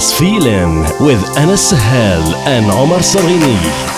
feeling with Anas Sahel and Omar Sarghini.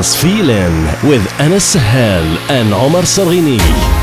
Trance Feeling with Anas Sahel and Omar Sarghini.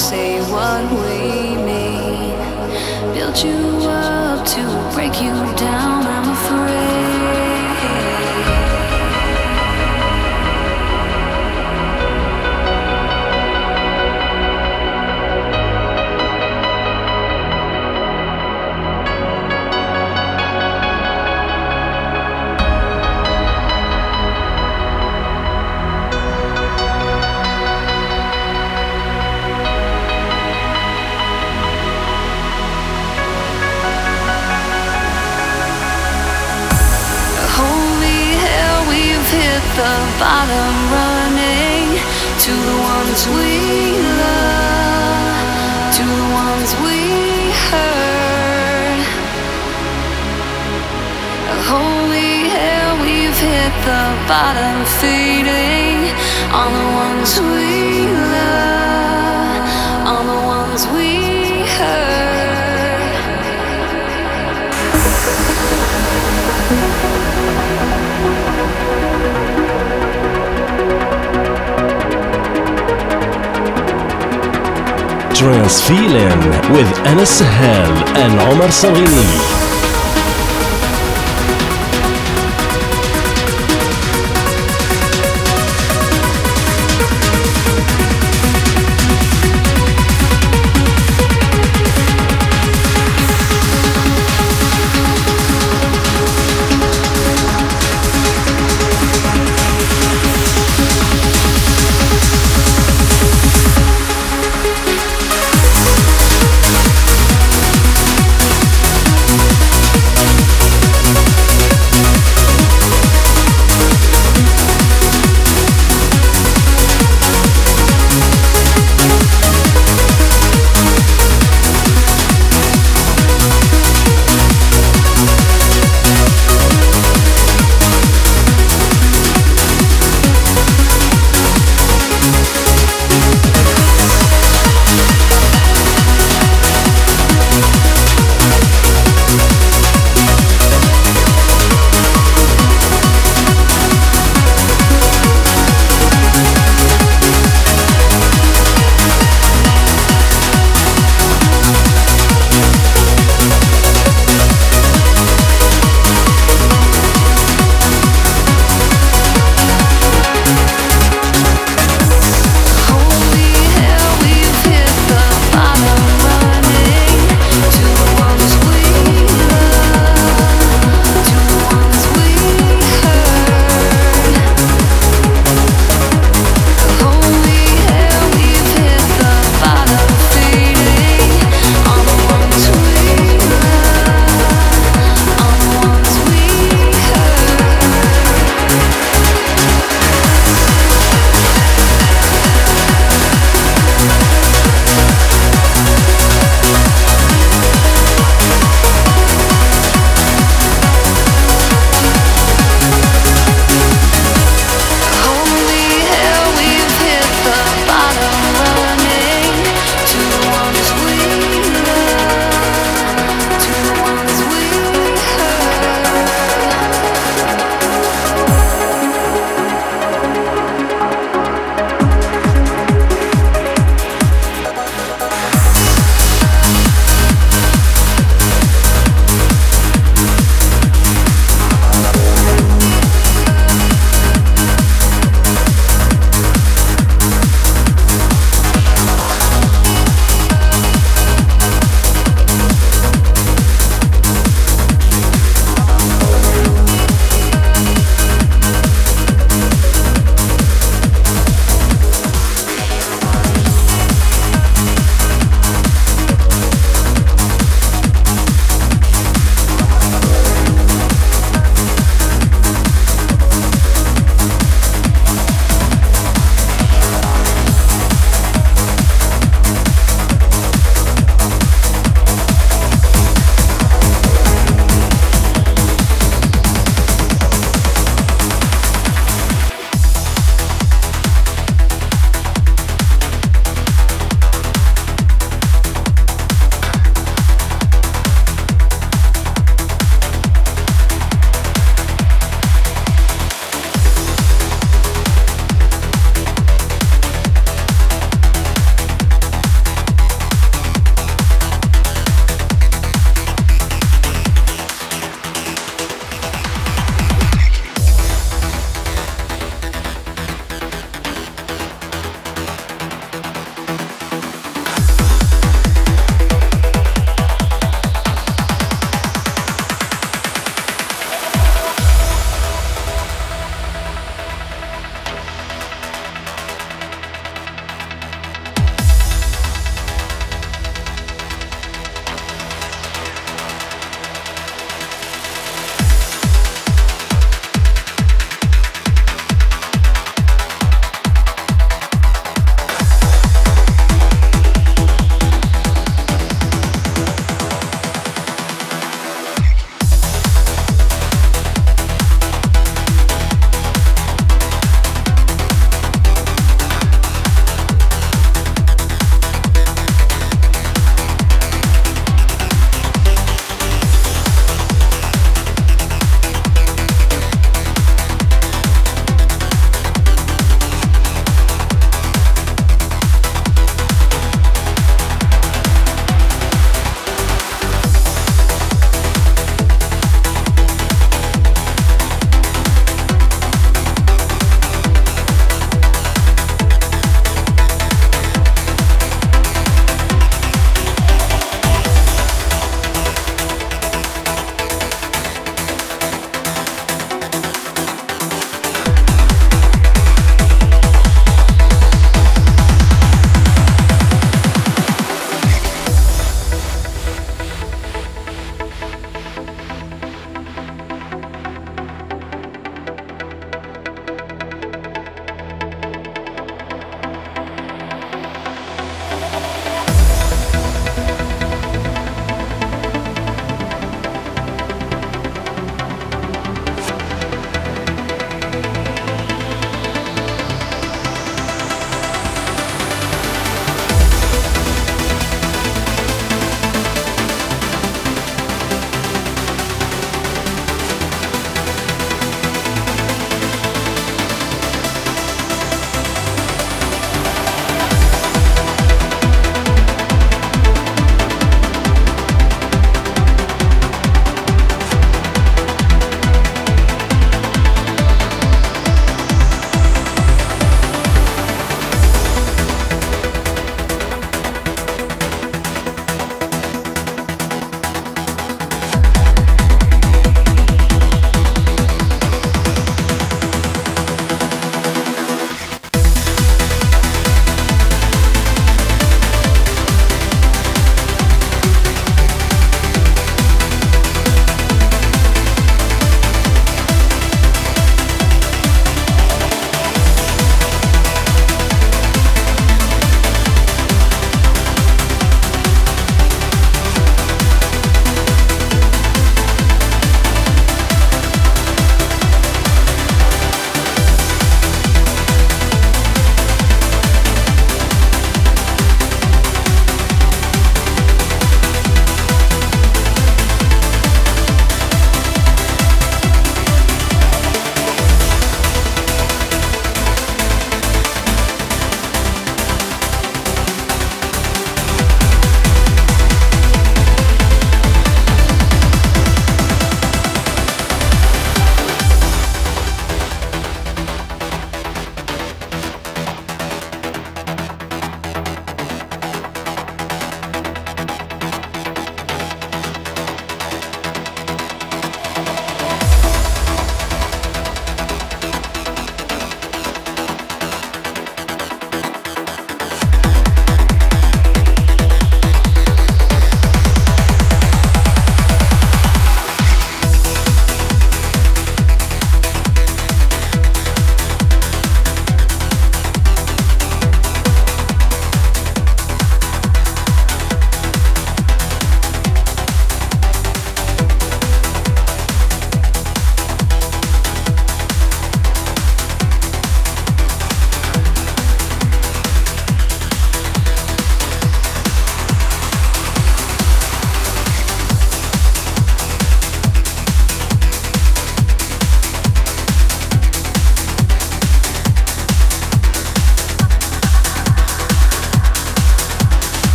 say what we mean. Build you up to break you down. Feeling with Anas Sahel and Omar Salini.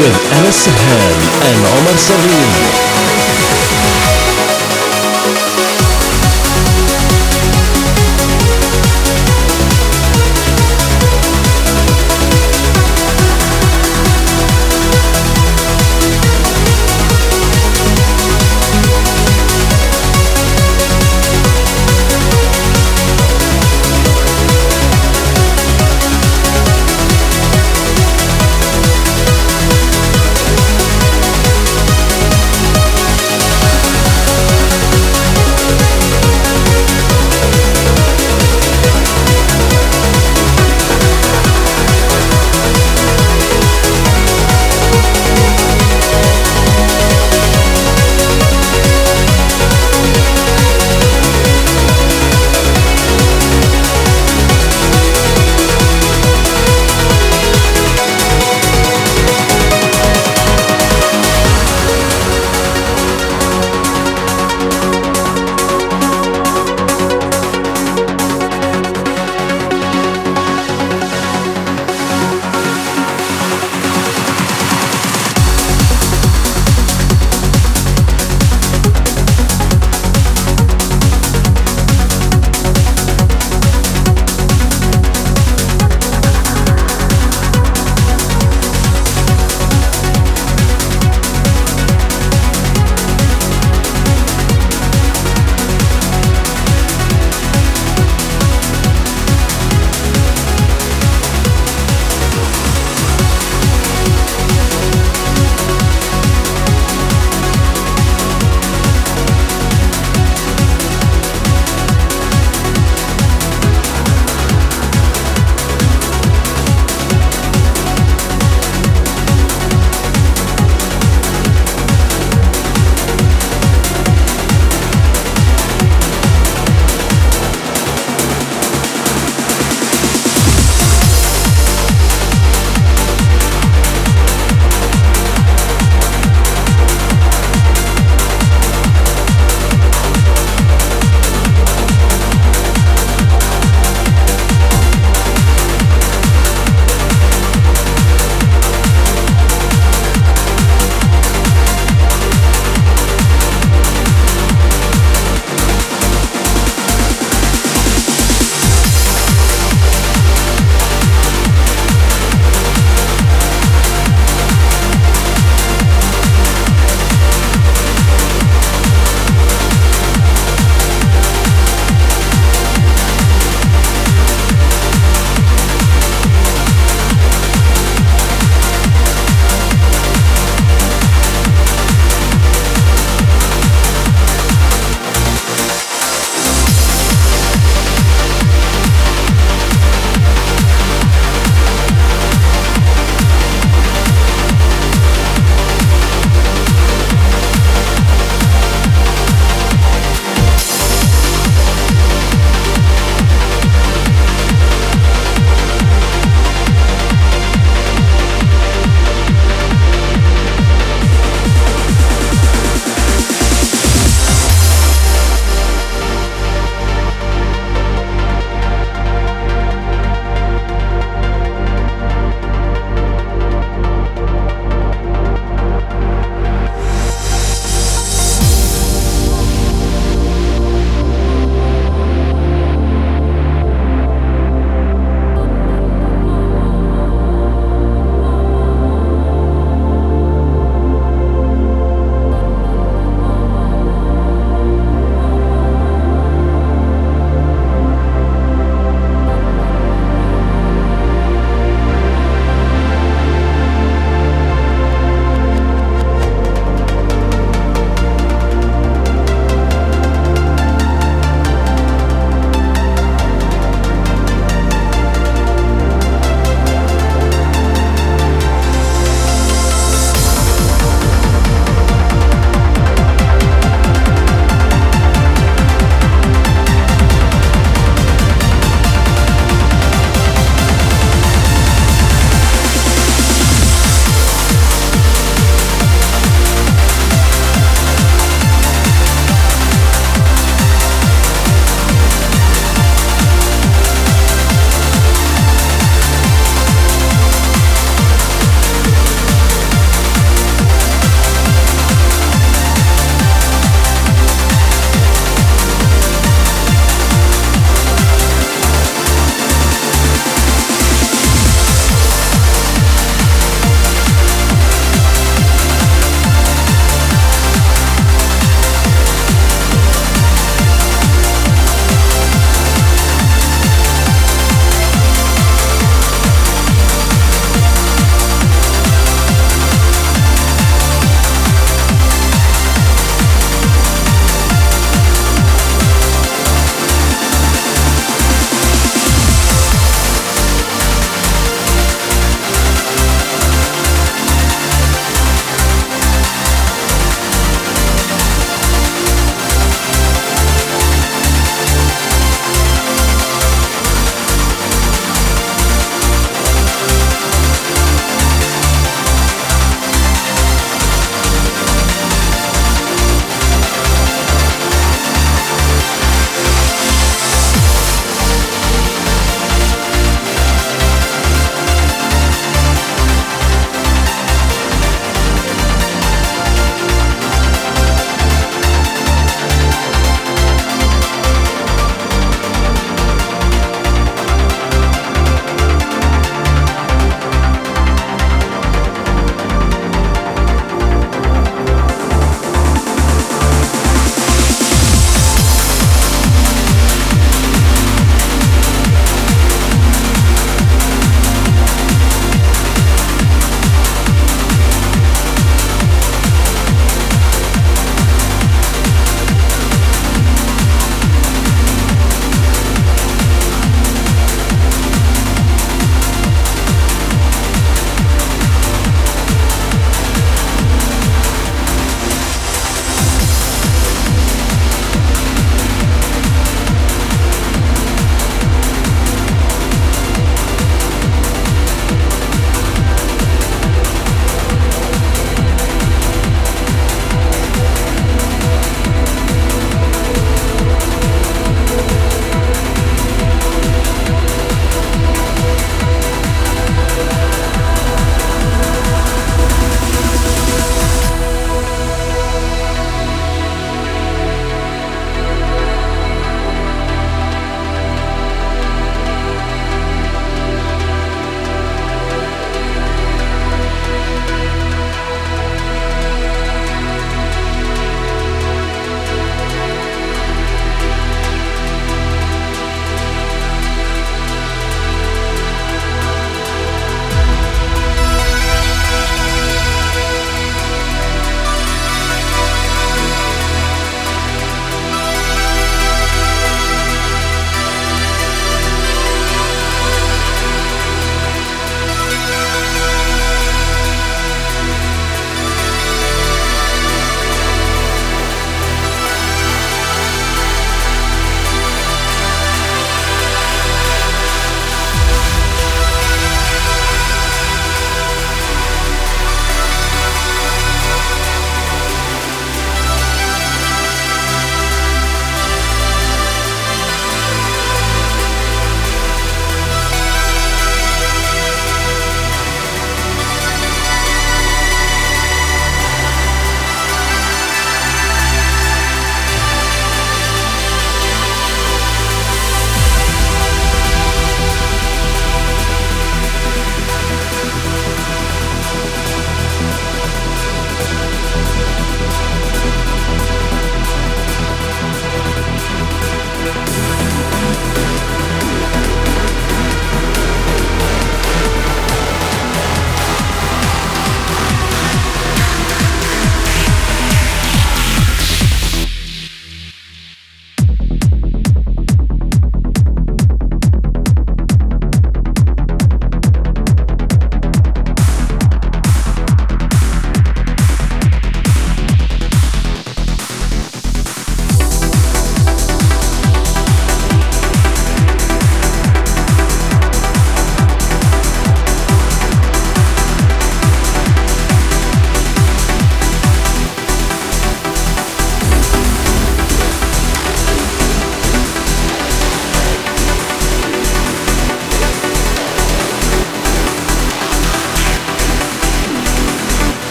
With Anas Sahel and Omar Salini.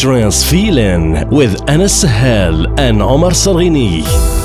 Trance feeling with Anas Sahel and Omar Sarghini.